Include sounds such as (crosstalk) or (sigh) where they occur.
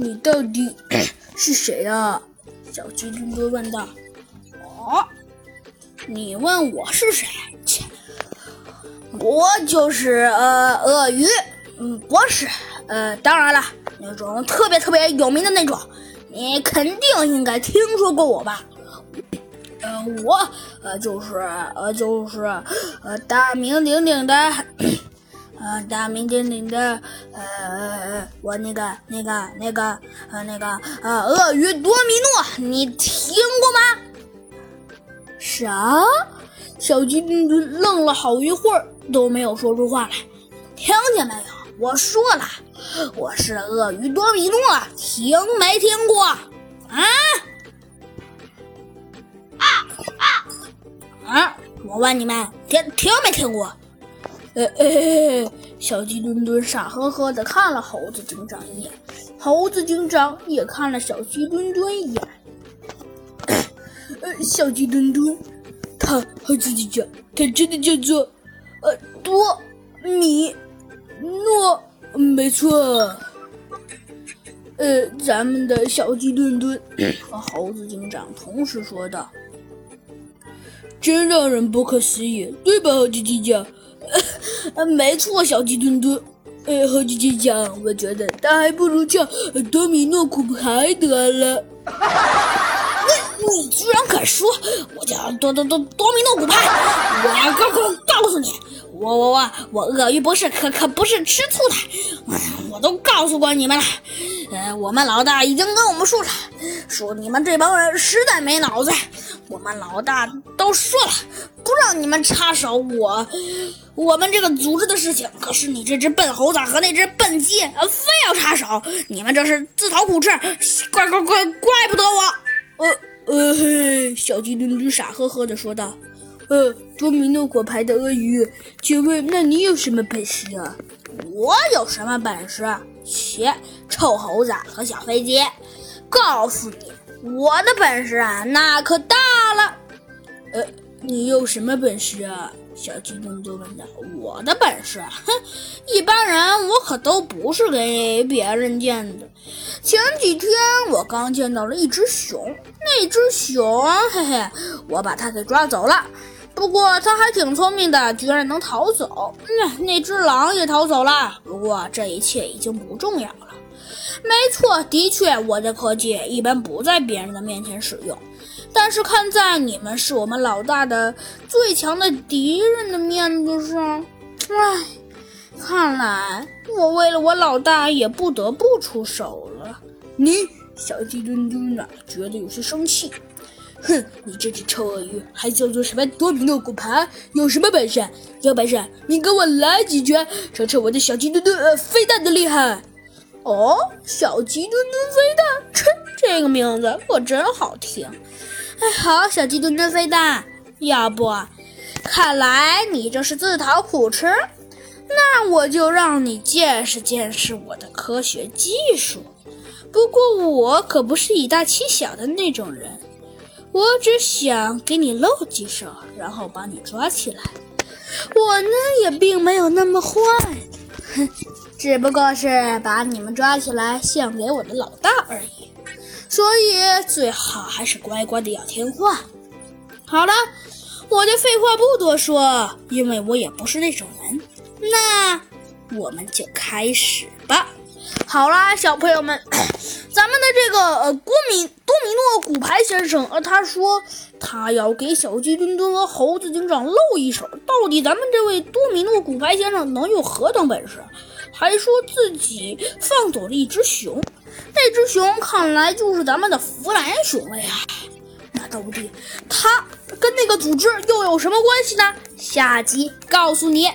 你到底 (coughs) 是谁啊？小鸡墩墩问道。哦，你问我是谁？切，我就是呃鳄鱼，嗯，博士。呃，当然了，那种特别特别有名的那种，你肯定应该听说过我吧？呃，我呃就是呃就是呃大名鼎鼎的，呃大名鼎鼎的呃我那个那个那个呃那个呃鳄鱼多米诺，你听过吗？啥？小鸡墩墩愣了好一会儿都没有说出话来。听见没有？我说了，我是鳄鱼多米诺，听没听过？啊？啊啊啊！我问你们，听听没听过？呃呃，小鸡墩墩傻呵呵的看了猴子警长一眼，猴子警长也看了小鸡墩墩一眼。呃，(coughs) 小鸡墩墩，他他自己讲，他真的叫做呃多米诺，没错。呃，咱们的小鸡墩墩 (coughs) 和猴子警长同时说道：“真让人不可思议，对吧，猴子警长？”呃，(laughs) 没错，小鸡墩墩。呃，猴子警长，我觉得他还不如叫多米诺骨牌得了。(laughs) 你居然敢说我叫多多多多米诺骨牌！我告告告诉你，我我我我鳄鱼博士可可不是吃醋的，我都告诉过你们了。呃，我们老大已经跟我们说了，说你们这帮人实在没脑子。我们老大都说了，不让你们插手我我们这个组织的事情。可是你这只笨猴子和那只笨鸡非要插手，你们这是自讨苦吃，怪怪怪怪不得我。呃。呃嘿，小鸡墩墩傻呵呵的说道：“呃，多米诺果牌的鳄鱼，请问那你有什么本事啊？我有什么本事？切，臭猴子和小飞机，告诉你，我的本事啊，那可大。呃，你有什么本事啊？”小鸡墩墩问道：“我的本事，哼，一般人我可都不是给别人见的。前几天我刚见到了一只熊，那只熊，嘿嘿，我把它给抓走了。不过它还挺聪明的，居然能逃走。嗯，那只狼也逃走了。不过这一切已经不重要了。没错，的确，我的科技一般不在别人的面前使用。”但是看在你们是我们老大的最强的敌人的面子上，唉，看来我为了我老大也不得不出手了。你小鸡墩墩啊，觉得有些生气。哼，你这只臭鳄鱼，还叫做什么多米诺骨牌？有什么本事？有本事你给我来几拳，瞅瞅我的小鸡墩墩呃飞弹的厉害！哦，小鸡墩墩飞弹，切，这个名字可真好听。哎，好，小鸡墩墩飞弹，要不，看来你这是自讨苦吃，那我就让你见识见识我的科学技术。不过我可不是以大欺小的那种人，我只想给你露几手，然后把你抓起来。我呢也并没有那么坏，哼，只不过是把你们抓起来献给我的老大而已。所以最好还是乖乖的要听话。好了，我就废话不多说，因为我也不是那种人。那我们就开始吧。好啦，小朋友们，(clears throat) 咱们的这个呃，郭米多米诺骨牌先生，呃，他说他要给小鸡墩墩和猴子警长露一手。到底咱们这位多米诺骨牌先生能有何等本事？还说自己放走了一只熊。那只熊看来就是咱们的弗兰熊了呀，那到底它跟那个组织又有什么关系呢？下集告诉你。